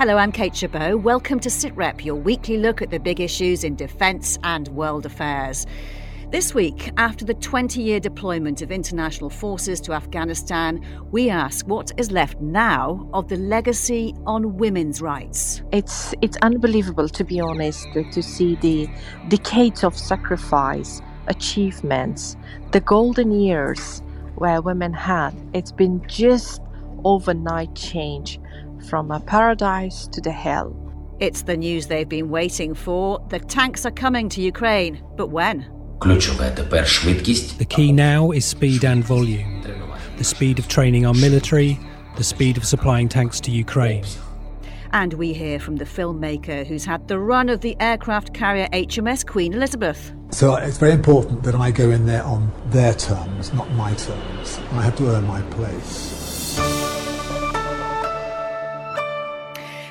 Hello, I'm Kate Chabot. Welcome to SitRep, your weekly look at the big issues in defence and world affairs. This week, after the 20 year deployment of international forces to Afghanistan, we ask what is left now of the legacy on women's rights. It's, it's unbelievable, to be honest, to see the decades of sacrifice, achievements, the golden years where women had. It's been just overnight change from a paradise to the hell. It's the news they've been waiting for. The tanks are coming to Ukraine, but when? The key now is speed and volume. The speed of training our military, the speed of supplying tanks to Ukraine. And we hear from the filmmaker who's had the run of the aircraft carrier HMS Queen Elizabeth. So it's very important that I go in there on their terms, not my terms. I have to earn my place.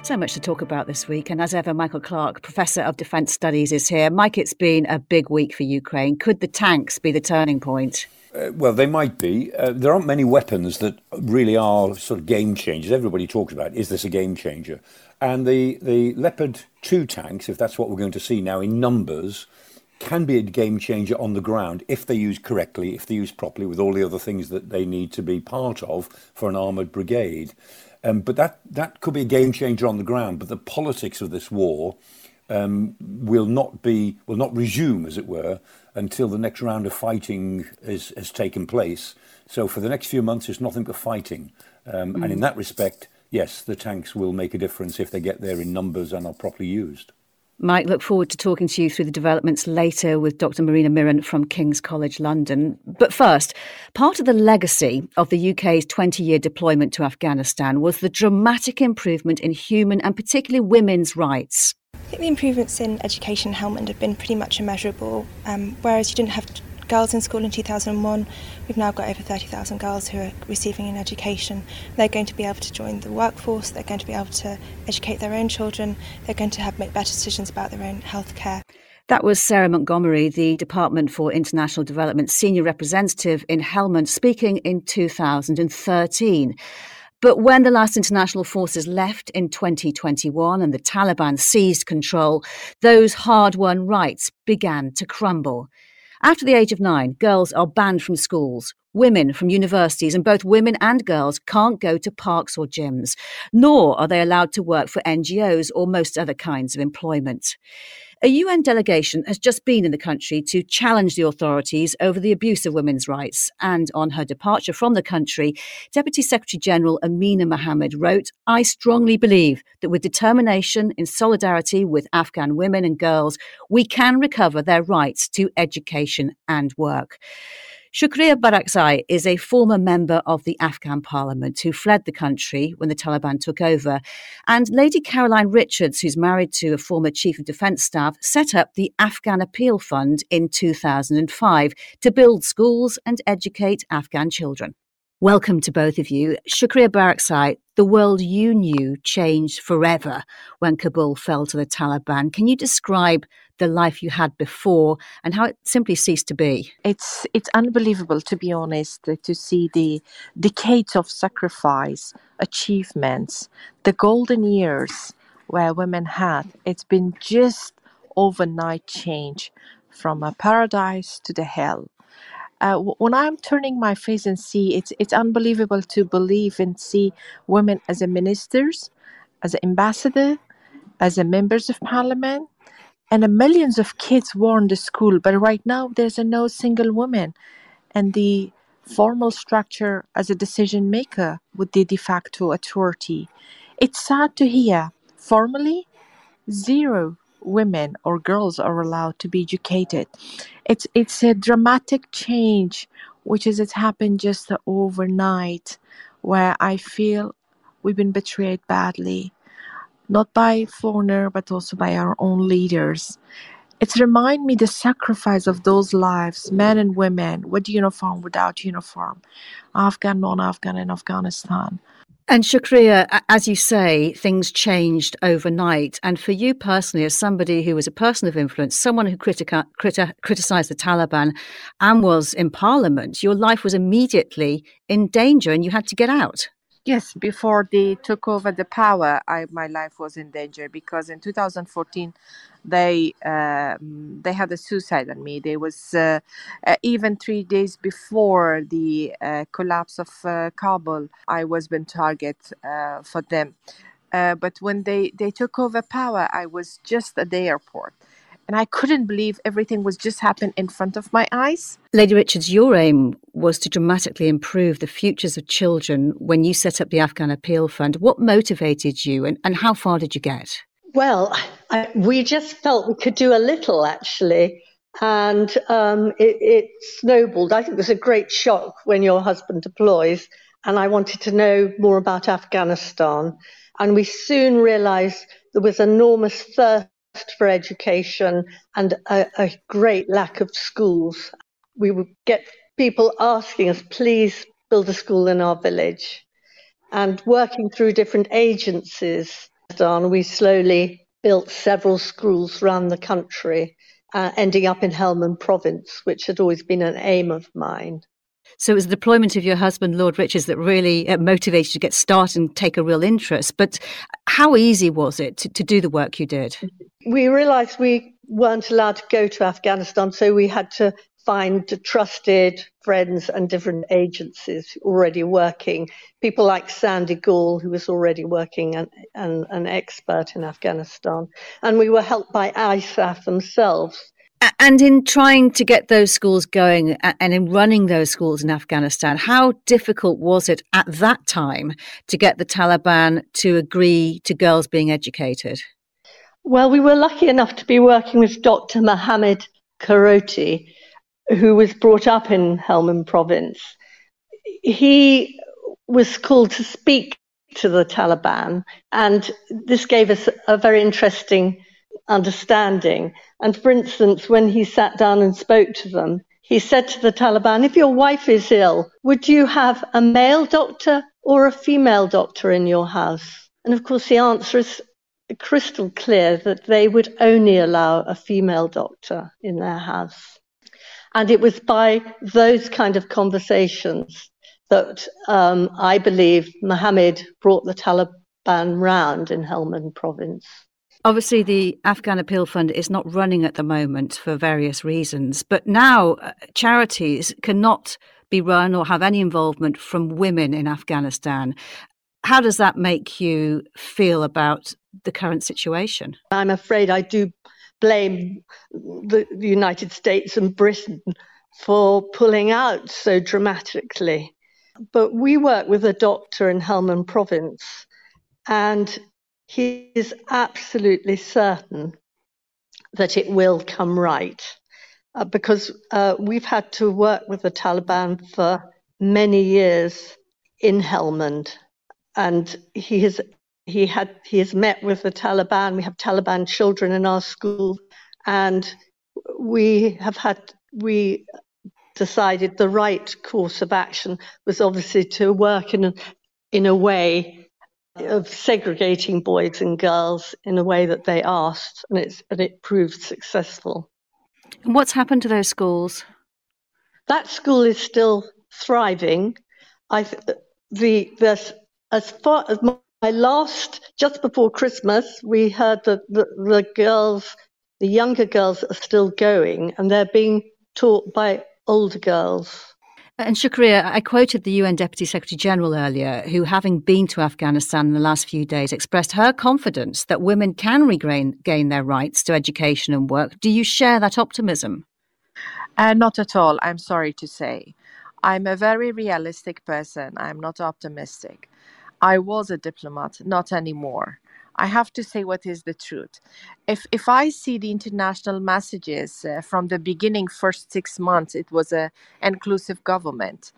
So much to talk about this week. And as ever, Michael Clarke, Professor of Defence Studies, is here. Mike, it's been a big week for Ukraine. Could the tanks be the turning point? Uh, well, they might be. Uh, there aren't many weapons that really are sort of game changers. Everybody talks about is this a game changer? And the, the Leopard 2 tanks, if that's what we're going to see now in numbers, can be a game changer on the ground if they use correctly, if they use properly, with all the other things that they need to be part of for an armoured brigade. Um, but that, that could be a game changer on the ground. But the politics of this war um, will not be will not resume, as it were, until the next round of fighting is, has taken place. So for the next few months, it's nothing but fighting. Um, mm. And in mm. that respect, yes, the tanks will make a difference if they get there in numbers and are properly used. Mike, look forward to talking to you through the developments later with Dr. Marina Miron from King's College London. But first, part of the legacy of the UK's 20 year deployment to Afghanistan was the dramatic improvement in human and particularly women's rights. I think the improvements in education Helmand have been pretty much immeasurable. Um, whereas you didn't have girls in school in 2001. We've now got over 30,000 girls who are receiving an education. They're going to be able to join the workforce, they're going to be able to educate their own children, they're going to have make better decisions about their own health care. That was Sarah Montgomery, the Department for International Development Senior Representative in Helmand, speaking in 2013. But when the last international forces left in 2021 and the Taliban seized control, those hard won rights began to crumble. After the age of nine, girls are banned from schools, women from universities, and both women and girls can't go to parks or gyms, nor are they allowed to work for NGOs or most other kinds of employment. A UN delegation has just been in the country to challenge the authorities over the abuse of women's rights. And on her departure from the country, Deputy Secretary General Amina Mohammed wrote, I strongly believe that with determination in solidarity with Afghan women and girls, we can recover their rights to education and work. Shukriya Barakzai is a former member of the Afghan parliament who fled the country when the Taliban took over. And Lady Caroline Richards, who's married to a former chief of defence staff, set up the Afghan Appeal Fund in 2005 to build schools and educate Afghan children. Welcome to both of you. Shukriya Barakzai, the world you knew changed forever when Kabul fell to the Taliban. Can you describe the life you had before and how it simply ceased to be? It's it's unbelievable to be honest to see the decades of sacrifice, achievements, the golden years where women had. It's been just overnight change from a paradise to the hell uh, when I'm turning my face and see it's it's unbelievable to believe and see women as a ministers, as an ambassador, as a members of parliament, and millions of kids in the school. But right now there's a no single woman, and the formal structure as a decision maker with the de facto authority. It's sad to hear formally zero women or girls are allowed to be educated. It's it's a dramatic change, which is it's happened just overnight, where I feel we've been betrayed badly, not by foreigner but also by our own leaders. It's remind me the sacrifice of those lives, men and women, with uniform, without uniform, Afghan, non-Afghan in Afghanistan. And Shukriya, as you say, things changed overnight. And for you personally, as somebody who was a person of influence, someone who critica- criti- criticized the Taliban and was in parliament, your life was immediately in danger and you had to get out. Yes, before they took over the power, I, my life was in danger because in 2014 they uh, they had a suicide on me. There was uh, uh, even three days before the uh, collapse of uh, Kabul, I was been target for them. but when they, they took over power, I was just at the airport and I couldn't believe everything was just happening in front of my eyes. Lady Richards, your aim was to dramatically improve the futures of children when you set up the Afghan Appeal Fund. What motivated you and, and how far did you get? Well, I, we just felt we could do a little actually. And um, it, it snowballed. I think it was a great shock when your husband deploys. And I wanted to know more about Afghanistan. And we soon realized there was enormous thirst for education and a, a great lack of schools. We would get people asking us, please build a school in our village. And working through different agencies, we slowly built several schools around the country, uh, ending up in Helmand province, which had always been an aim of mine. So it was the deployment of your husband, Lord Richards, that really uh, motivated you to get started and take a real interest. But how easy was it to, to do the work you did? We realised we weren't allowed to go to Afghanistan, so we had to find trusted friends and different agencies already working. People like Sandy Gall, who was already working and an expert in Afghanistan. And we were helped by ISAF themselves and in trying to get those schools going and in running those schools in Afghanistan, how difficult was it at that time to get the Taliban to agree to girls being educated? Well, we were lucky enough to be working with Dr. Mohammed Karoti, who was brought up in Helmand province. He was called to speak to the Taliban, and this gave us a very interesting understanding. And for instance, when he sat down and spoke to them, he said to the Taliban, If your wife is ill, would you have a male doctor or a female doctor in your house? And of course, the answer is crystal clear that they would only allow a female doctor in their house. And it was by those kind of conversations that um, I believe Mohammed brought the Taliban round in Helmand province. Obviously, the Afghan Appeal Fund is not running at the moment for various reasons, but now uh, charities cannot be run or have any involvement from women in Afghanistan. How does that make you feel about the current situation? I'm afraid I do blame the, the United States and Britain for pulling out so dramatically. But we work with a doctor in Helmand province, and he is absolutely certain that it will come right uh, because uh, we've had to work with the Taliban for many years in Helmand, and he has he had he has met with the Taliban. We have Taliban children in our school, and we have had we decided the right course of action was obviously to work in in a way of segregating boys and girls in a way that they asked, and it's and it proved successful. And what's happened to those schools? That school is still thriving. I the there's as far as my last just before Christmas, we heard that the, the girls, the younger girls, are still going, and they're being taught by older girls. And Shukriya, I quoted the UN Deputy Secretary General earlier, who, having been to Afghanistan in the last few days, expressed her confidence that women can regain gain their rights to education and work. Do you share that optimism? Uh, not at all, I'm sorry to say. I'm a very realistic person. I'm not optimistic. I was a diplomat, not anymore. I have to say what is the truth. If if I see the international messages uh, from the beginning, first six months, it was a inclusive government,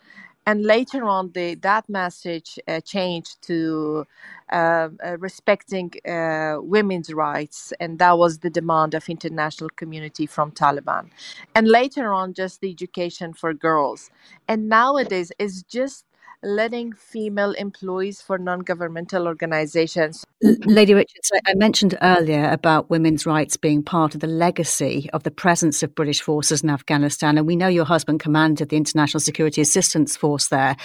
and later on, the that message uh, changed to uh, uh respecting uh, women's rights, and that was the demand of international community from Taliban, and later on, just the education for girls, and nowadays is just letting female employees for non-governmental organizations. Lady Richards, I mentioned earlier about women's rights being part of the legacy of the presence of British forces in Afghanistan, and we know your husband commanded the International Security Assistance Force there.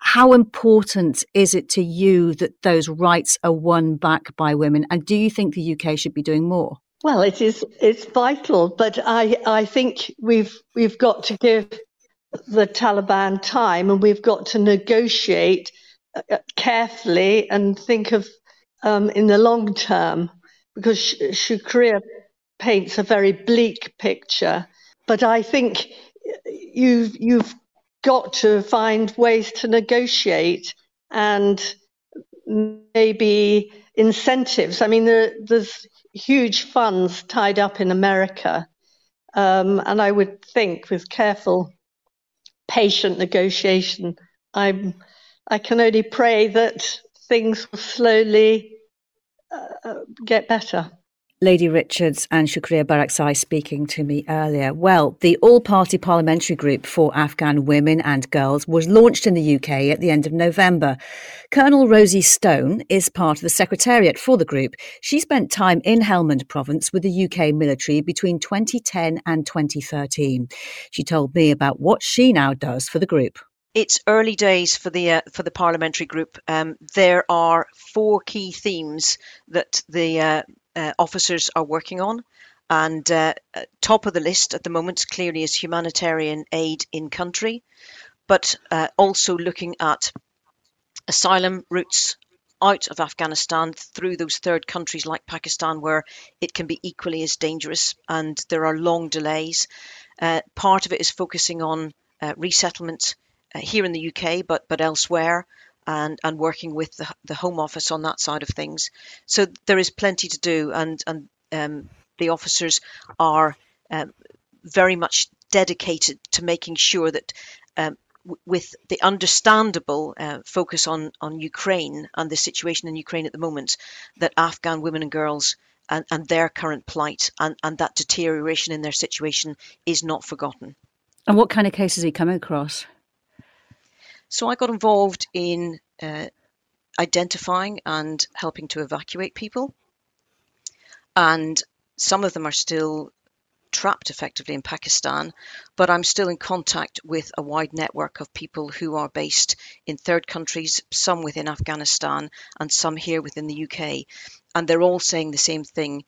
How important is it to you that those rights are won back by women, and do you think the UK should be doing more? Well, it is it's vital, but I I think we've we've got to give the Taliban time, and we've got to negotiate uh, uh, carefully and think of um, in the long term, because Shukriya paints a very bleak picture. But I think you've you've got to find ways to negotiate and maybe incentives. I mean, there, there's huge funds tied up in America. Um, and I would think with careful, patient negotiation, I'm, I can only pray that things will slowly uh, uh get better. Lady Richards and Shukriya Barakzai speaking to me earlier. Well, the All Party Parliamentary Group for Afghan Women and Girls was launched in the UK at the end of November. Colonel Rosie Stone is part of the Secretariat for the group. She spent time in Helmand Province with the UK military between 2010 and 2013. She told me about what she now does for the group it's early days for the uh, for the parliamentary group. Um, there are four key themes that the uh, officers are working on. And uh, uh, top of the list at the moment clearly is humanitarian aid in country, but uh, also looking at asylum routes out of Afghanistan through those third countries like Pakistan, where it can be equally as dangerous and there are long delays. Uh, part of it is focusing on uh, resettlement uh, here in the UK, but but elsewhere, and and working with the, the Home Office on that side of things. So there is plenty to do, and and um, the officers are um, very much dedicated to making sure that. Um, with the understandable uh, focus on, on Ukraine and the situation in Ukraine at the moment, that Afghan women and girls and, and their current plight and, and that deterioration in their situation is not forgotten. And what kind of cases are you coming across? So I got involved in uh, identifying and helping to evacuate people. And some of them are still trapped effectively in Pakistan, but I'm still in contact with a wide network of people who are based in third countries, some within Afghanistan and some here within the UK. And they're all saying the same thing.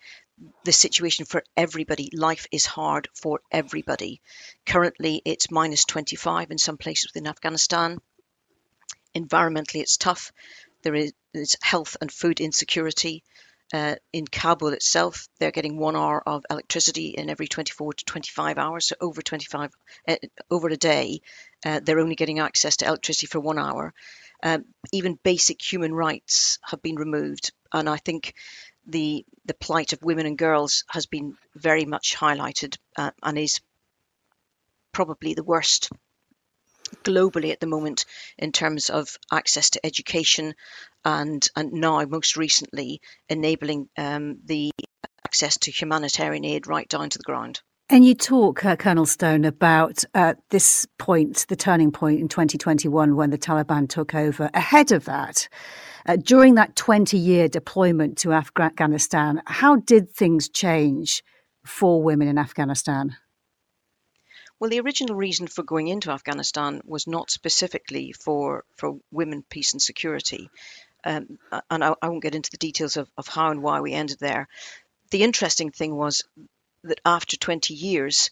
The situation for everybody, life is hard for everybody. Currently, it's minus 25 in some places within Afghanistan. Environmentally, it's tough. There is, health and food insecurity. Uh, in Kabul itself, they're getting one hour of electricity in every 24 to 25 hours. So over 25, uh, over a day, uh, they're only getting access to electricity for one hour. Um, even basic human rights have been removed, and I think the the plight of women and girls has been very much highlighted uh, and is probably the worst globally at the moment in terms of access to education and, and now most recently enabling um, the access to humanitarian aid right down to the ground. And you talk, uh, Colonel Stone, about uh, this point, the turning point in 2021 when the Taliban took over. Ahead of that, uh, during that 20 year deployment to Afghanistan, how did things change for women in Afghanistan? Well, the original reason for going into Afghanistan was not specifically for, for women, peace, and security. Um, and I, I, won't get into the details of, of how and why we ended there. The interesting thing was that after 20 years,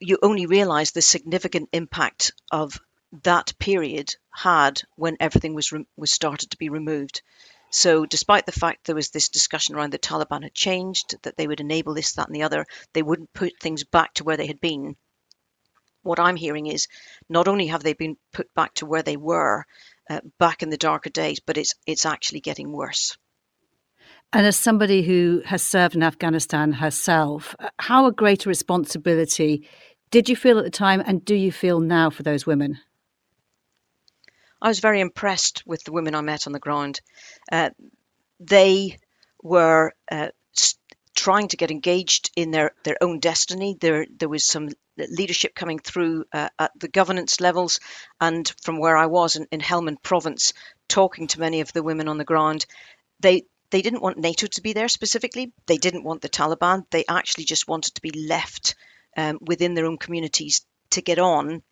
you only realize the significant impact of that period had when everything was re- was started to be removed. So, despite the fact there was this discussion around the Taliban had changed, that they would enable this, that, and the other, they wouldn't put things back to where they had been. What I'm hearing is not only have they been put back to where they were uh, back in the darker days, but it's it's actually getting worse. And as somebody who has served in Afghanistan herself, uh, how a greater responsibility did you feel at the time, and do you feel now for those women? I was very impressed with the women I met on the ground. Uh, they were uh, trying to get engaged in their, their own destiny. There, there was some leadership coming through uh, at the governance levels. And from where I was in, in Helmand province, talking to many of the women on the ground, they, they didn't want NATO to be there specifically. They didn't want the Taliban. They actually just wanted to be left um, within their own communities to get on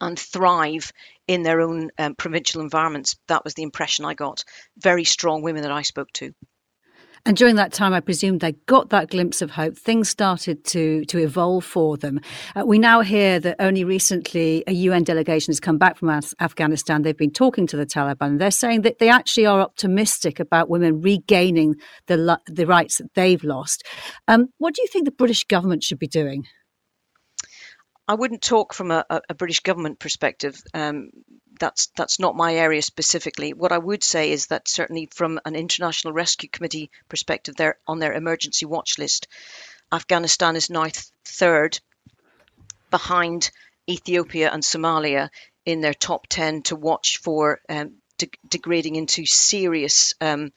and thrive in their own um, provincial environments. That was the impression I got. Very strong women that I spoke to. And during that time, I presume they got that glimpse of hope. Things started to to evolve for them. Uh, we now hear that only recently a UN delegation has come back from Af- Afghanistan. They've been talking to the Taliban. They're saying that they actually are optimistic about women regaining the the rights that they've lost. Um, what do you think the British government should be doing? I wouldn't talk from a, a British government perspective. Um, that's that's not my area specifically. What I would say is that certainly from an international rescue committee perspective, they're on their emergency watch list. Afghanistan is now third behind Ethiopia and Somalia in their top 10 to watch for um, de- degrading into serious um,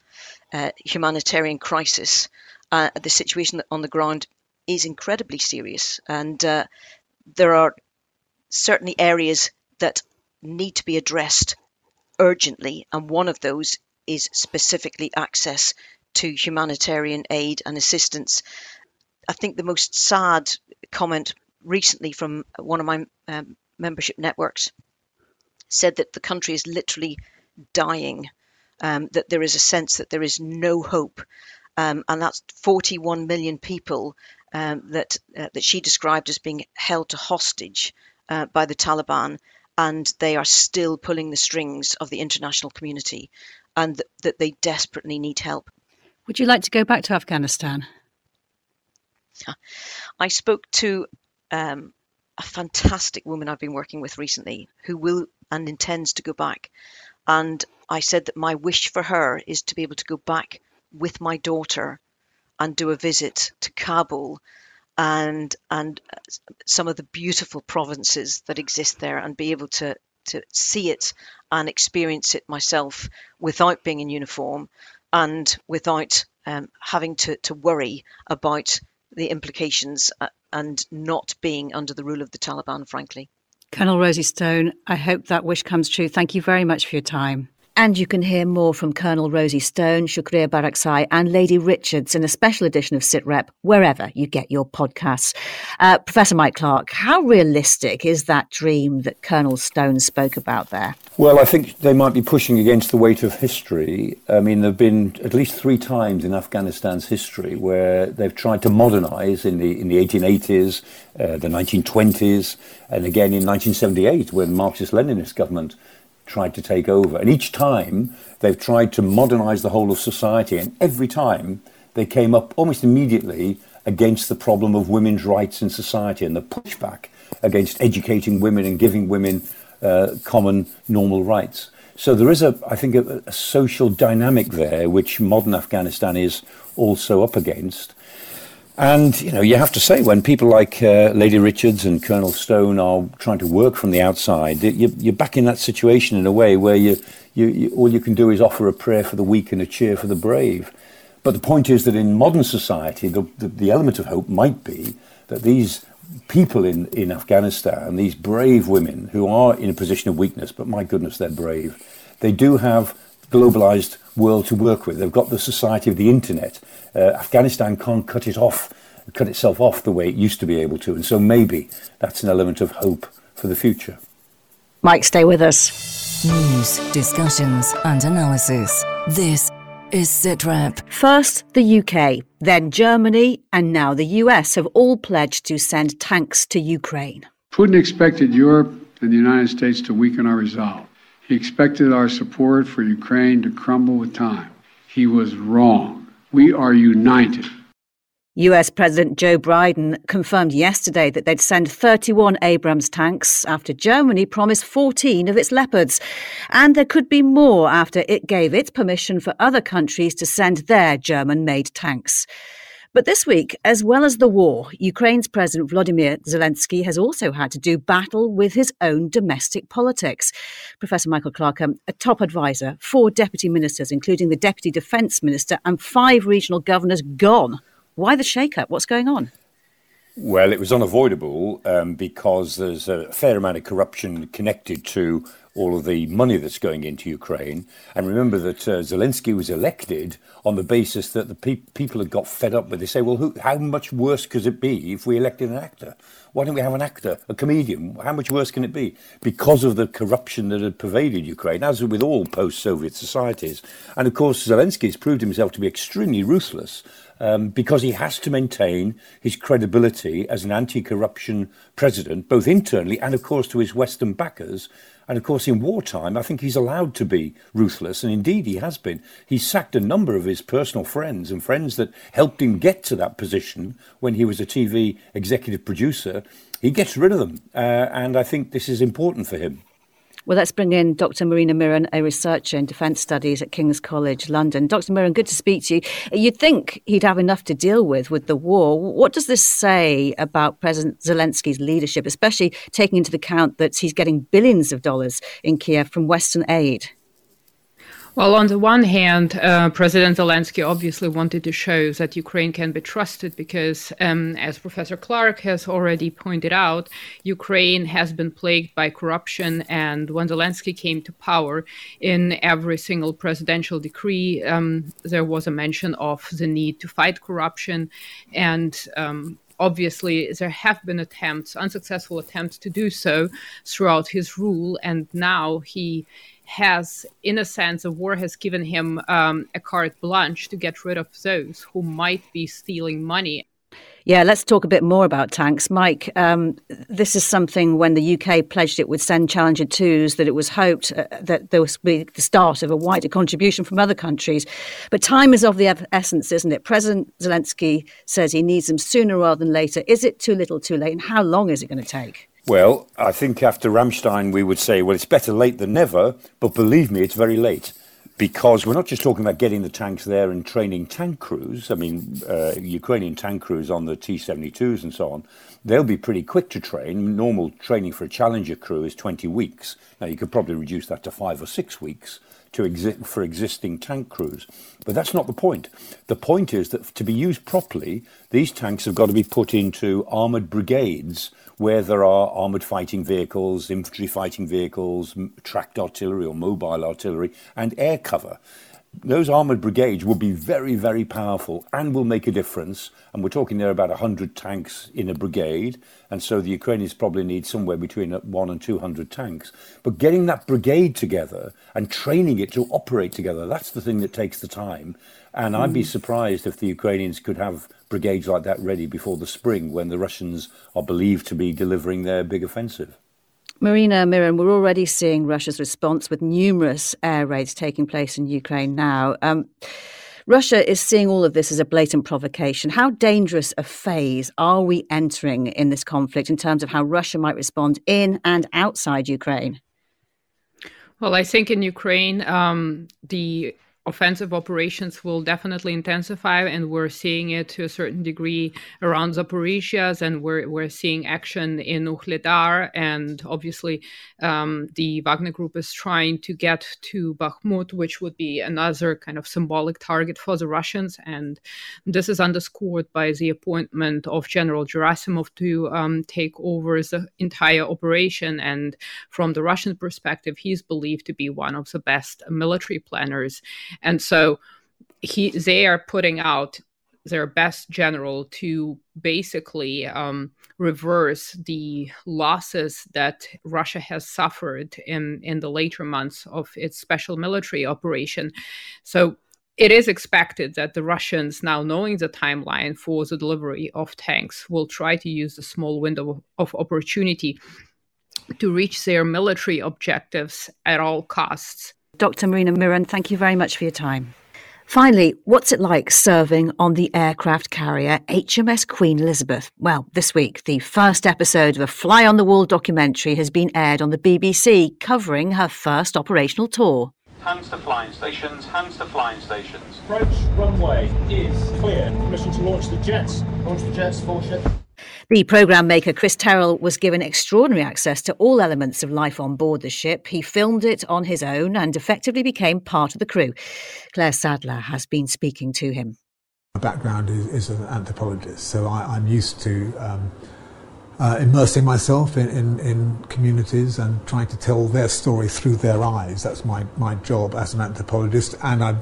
uh, humanitarian crisis. Uh, the situation on the ground is incredibly serious, and uh, there are certainly areas that need to be addressed urgently, and one of those is specifically access to humanitarian aid and assistance. I think the most sad comment recently from one of my um, membership networks said that the country is literally dying, um, that there is a sense that there is no hope. Um, and that's 41 million people um, that uh, that she described as being held to hostage uh, by the Taliban, and they are still pulling the strings of the international community, and th- that they desperately need help. Would you like to go back to Afghanistan? I spoke to um, a fantastic woman I've been working with recently who will and intends to go back. And I said that my wish for her is to be able to go back with my daughter and do a visit to Kabul and and some of the beautiful provinces that exist there and be able to to see it and experience it myself without being in uniform and without um, having to, to worry about the implications uh, and not being under the rule of the Taliban, frankly. Colonel Rosie Stone, I hope that wish comes true. Thank you very much for your time. And you can hear more from Colonel Rosie Stone, Shukriya Barakzai, and Lady Richards in a special edition of SITREP, wherever you get your podcasts. Uh, Professor Mike Clarke, how realistic is that dream that Colonel Stone spoke about there? Well, I think they might be pushing against the weight of history. I mean, there have been at least three times in Afghanistan's history where they've tried to modernize in the, in the 1880s, uh, the 1920s, and again in 1978 when Marxist-Leninist government tried to take over. And each time they've tried to modernize the whole of society, and every time they came up almost immediately against the problem of women's rights in society and the pushback against educating women and giving women uh, common normal rights. So there is a, I think, a, a social dynamic there which modern Afghanistan is also up against. And you know, you have to say when people like uh, Lady Richards and Colonel Stone are trying to work from the outside, you, you're back in that situation in a way where you, you, you, all you can do is offer a prayer for the weak and a cheer for the brave. But the point is that in modern society, the, the, the element of hope might be that these people in, in Afghanistan, these brave women who are in a position of weakness, but my goodness, they're brave, they do have globalized world to work with. They've got the society of the internet. Uh, Afghanistan can't cut it off, cut itself off the way it used to be able to. And so maybe that's an element of hope for the future. Mike, stay with us. News, discussions, and analysis. This is SITREP. First, the UK, then Germany, and now the US have all pledged to send tanks to Ukraine. Putin expected Europe and the United States to weaken our resolve. He expected our support for Ukraine to crumble with time. He was wrong. We are united. US President Joe Biden confirmed yesterday that they'd send 31 Abrams tanks after Germany promised 14 of its Leopards. And there could be more after it gave its permission for other countries to send their German made tanks. But this week, as well as the war, Ukraine's President Vladimir Zelensky has also had to do battle with his own domestic politics. Professor Michael Clarke, um, a top advisor, four deputy ministers, including the deputy defence minister, and five regional governors gone. Why the shake-up? What's going on? Well, it was unavoidable um, because there's a fair amount of corruption connected to all of the money that's going into Ukraine. And remember that uh, Zelensky was elected on the basis that the pe- people had got fed up with. They say, well, who, how much worse could it be if we elected an actor? Why don't we have an actor, a comedian? How much worse can it be? Because of the corruption that had pervaded Ukraine, as with all post Soviet societies. And of course, Zelensky has proved himself to be extremely ruthless um, because he has to maintain his credibility as an anti corruption president, both internally and, of course, to his Western backers. And of course, in wartime, I think he's allowed to be ruthless, and indeed he has been. He's sacked a number of his personal friends and friends that helped him get to that position when he was a TV executive producer. He gets rid of them, uh, and I think this is important for him. Well, let's bring in Dr. Marina Miron, a researcher in defence studies at King's College London. Dr. Miron, good to speak to you. You'd think he'd have enough to deal with with the war. What does this say about President Zelensky's leadership, especially taking into account that he's getting billions of dollars in Kiev from Western aid? Well, on the one hand, uh, President Zelensky obviously wanted to show that Ukraine can be trusted because, um, as Professor Clarke has already pointed out, Ukraine has been plagued by corruption. And when Zelensky came to power, in every single presidential decree, um, there was a mention of the need to fight corruption. And um, obviously there have been attempts unsuccessful attempts to do so throughout his rule and now he has, in a sense, the war has given him um, a carte blanche to get rid of those who might be stealing money. Yeah, let's talk a bit more about tanks. Mike, um, this is something when the UK pledged it would send Challenger 2s that it was hoped uh, that there would be the start of a wider contribution from other countries. But time is of the essence, isn't it? President Zelensky says he needs them sooner rather than later. Is it too little too late? And how long is it going to take? Well, I think after Ramstein, we would say, well, it's better late than never, but believe me, it's very late. Because we're not just talking about getting the tanks there and training tank crews. I mean, uh, Ukrainian tank crews on the T 72s and so on, they'll be pretty quick to train. Normal training for a Challenger crew is 20 weeks. Now, you could probably reduce that to five or six weeks to exi- for existing tank crews. But that's not the point. The point is that to be used properly, these tanks have got to be put into armoured brigades where there are armoured fighting vehicles, infantry fighting vehicles, tracked artillery or mobile artillery, and air cover. Those armoured brigades will be very, very powerful and will make a difference. And we're talking there about 100 tanks in a brigade. And so the Ukrainians probably need somewhere between one and 200 tanks. But getting that brigade together and training it to operate together, that's the thing that takes the time. And I'd be hmm. surprised if the Ukrainians could have brigades like that ready before the spring when the Russians are believed to be delivering their big offensive. Marina Miron, we're already seeing Russia's response with numerous air raids taking place in Ukraine now. Um, Russia is seeing all of this as a blatant provocation. How dangerous a phase are we entering in this conflict in terms of how Russia might respond in and outside Ukraine? Well, I think in Ukraine, um, the offensive operations will definitely intensify, and we're seeing it to a certain degree around Zaporizhia, and we're, we're seeing action in Vuhledar, and obviously um, the Wagner Group is trying to get to Bakhmut, which would be another kind of symbolic target for the Russians, and this is underscored by the appointment of General Gerasimov to um, take over the entire operation, and from the Russian perspective, he's believed to be one of the best military planners and so he they are putting out their best general to basically um, reverse the losses that Russia has suffered in, in the later months of its special military operation. So it is expected that the Russians, now knowing the timeline for the delivery of tanks, will try to use the small window of opportunity to reach their military objectives at all costs. Dr. Marina Miron, thank you very much for your time. Finally, what's it like serving on the aircraft carrier HMS Queen Elizabeth? Well, this week, the first episode of a fly on the wall documentary has been aired on the BBC, covering her first operational tour. Hands to flying stations, hands to flying stations. Approach runway is clear. Permission to launch the jets. Launch the jets, full ship. The programme maker Chris Terrill was given extraordinary access to all elements of life on board the ship. He filmed it on his own and effectively became part of the crew. Claire Sadler has been speaking to him. My background is, is an anthropologist, so I, am used to um, uh, immersing myself in, in, in, communities and trying to tell their story through their eyes. That's my, my job as an anthropologist, and I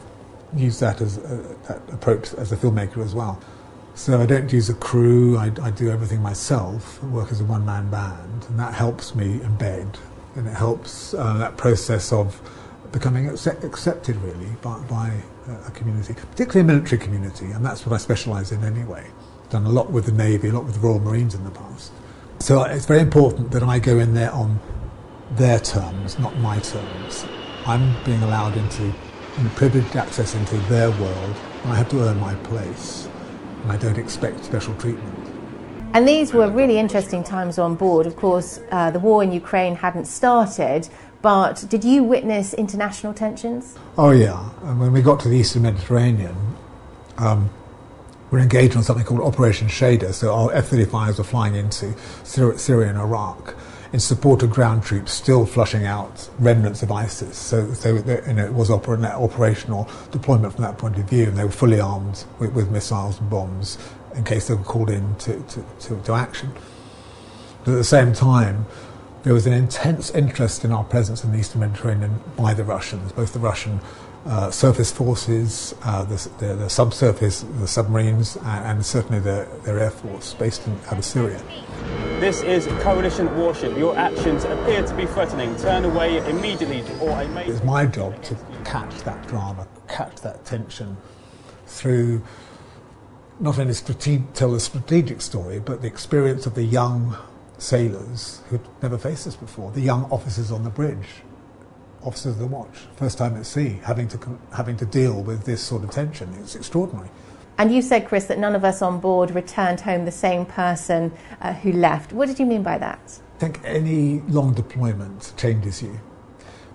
use that as a, that approach as a filmmaker as well. So I don't use a crew. I, I do everything myself. I work as a one-man band, and that helps me embed, and it helps uh, that process of becoming accept, accepted really by, by a community, particularly a military community, and that's what I specialise in anyway. Done a lot with the Navy, a lot with the Royal Marines in the past. So it's very important that I go in there on their terms, not my terms. I'm being allowed into and privileged access into their world, and I have to earn my place, I don't expect special treatment. And these were really interesting times on board. Of course, uh, the war in Ukraine hadn't started, but did you witness international tensions? Oh, yeah. And when we got to the Eastern Mediterranean, um, we were engaged on something called Operation Shader. So our F 35s were flying into Syria and Iraq in support of ground troops still flushing out remnants of ISIS. So, so you know, it was oper- operational deployment from that point of view, and they were fully armed with, with missiles and bombs in case they were called in to, to, to, to action. But at the same time, there was an intense interest in our presence in the Eastern Mediterranean by the Russians, both the Russian uh, surface forces, uh, the, the, the, subsurface, the submarines, and, and certainly the, their air force based in, out of Syria. This is a coalition warship. Your actions appear to be threatening. Turn away immediately or I may... It's my job to catch that drama, catch that tension through not only strate- tell a strategic story, but the experience of the young sailors who'd never faced this before, the young officers on the bridge, officers of the watch, first time at sea, having to, having to deal with this sort of tension. It's extraordinary. And you said, Chris, that none of us on board returned home the same person uh, who left. What did you mean by that? I think any long deployment changes you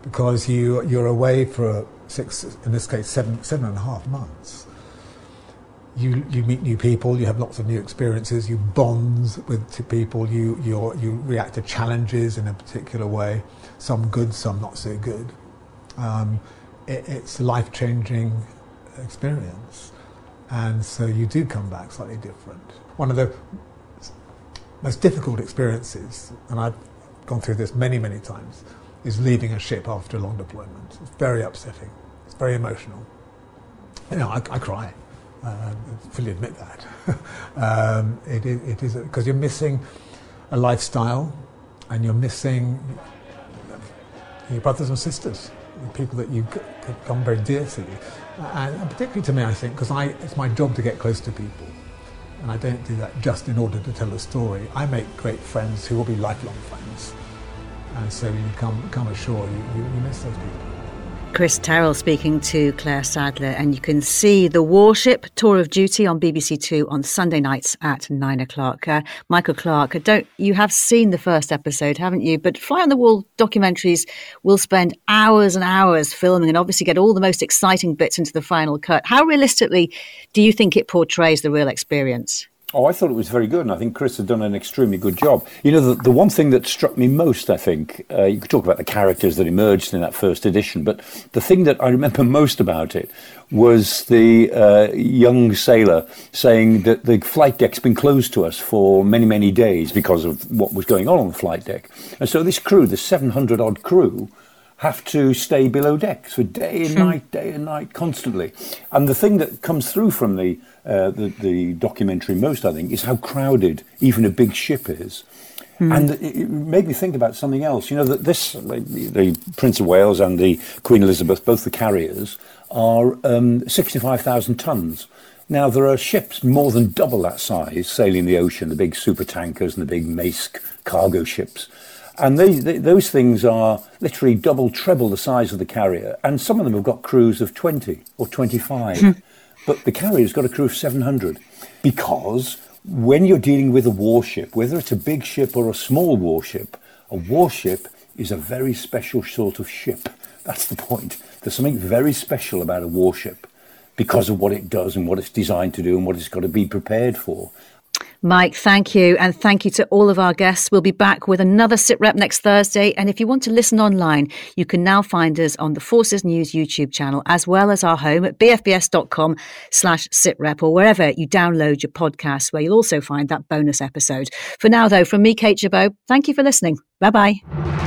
because you, you're away for six, in this case, seven, seven and a half months you, you meet new people, you have lots of new experiences, you bond with people, you, you you react to challenges in a particular way, some good, some not so good. Um, it, it's a life changing experience. And so you do come back slightly different. One of the most difficult experiences, and I've gone through this many, many times, is leaving a ship after a long deployment. It's very upsetting, it's very emotional. You know, I, I cry. Uh, fully admit that. um, it, it is because you're missing a lifestyle and you're missing your brothers and sisters, people that you come very dear to you. Uh, and particularly to me, I think, because it's my job to get close to people. And I don't do that just in order to tell a story. I make great friends who will be lifelong friends. And so when you come, come ashore, you, you, you miss those people. Chris Terrill speaking to Claire Sadler, and you can see the Warship Tour of Duty on BBC Two on Sunday nights at nine o'clock. Uh, Michael Clarke, don't you have seen the first episode, haven't you? But Fly on the Wall documentaries will spend hours and hours filming, and obviously get all the most exciting bits into the final cut. How realistically do you think it portrays the real experience? Oh, I thought it was very good, and I think Chris had done an extremely good job. You know, the, the one thing that struck me most, I think, uh, you could talk about the characters that emerged in that first edition, but the thing that I remember most about it was the uh, young sailor saying that the flight deck's been closed to us for many, many days because of what was going on on the flight deck. And so this crew, the 700 odd crew, have to stay below decks for day and night, day and night, constantly. And the thing that comes through from the uh, the, the documentary most, I think, is how crowded even a big ship is. Mm. And it made me think about something else. You know, that this, the Prince of Wales and the Queen Elizabeth, both the carriers, are um, 65,000 tons. Now, there are ships more than double that size sailing the ocean, the big super tankers and the big Maersk cargo ships. And they, those things are literally double, treble the size of the carrier. And some of them have got crews of 20 or 25. Hmm. But the carrier's got a crew of 700 because when you're dealing with a warship, whether it's a big ship or a small warship, a warship is a very special sort of ship. That's the point. There's something very special about a warship because of what it does and what it's designed to do and what it's got to be prepared for. Mike, thank you. And thank you to all of our guests. We'll be back with another SITREP next Thursday. And if you want to listen online, you can now find us on the Forces News YouTube channel, as well as our home at bfbs.com slash SITREP or wherever you download your podcasts, where you'll also find that bonus episode. For now, though, from me, Kate Chabot, thank you for listening. Bye bye.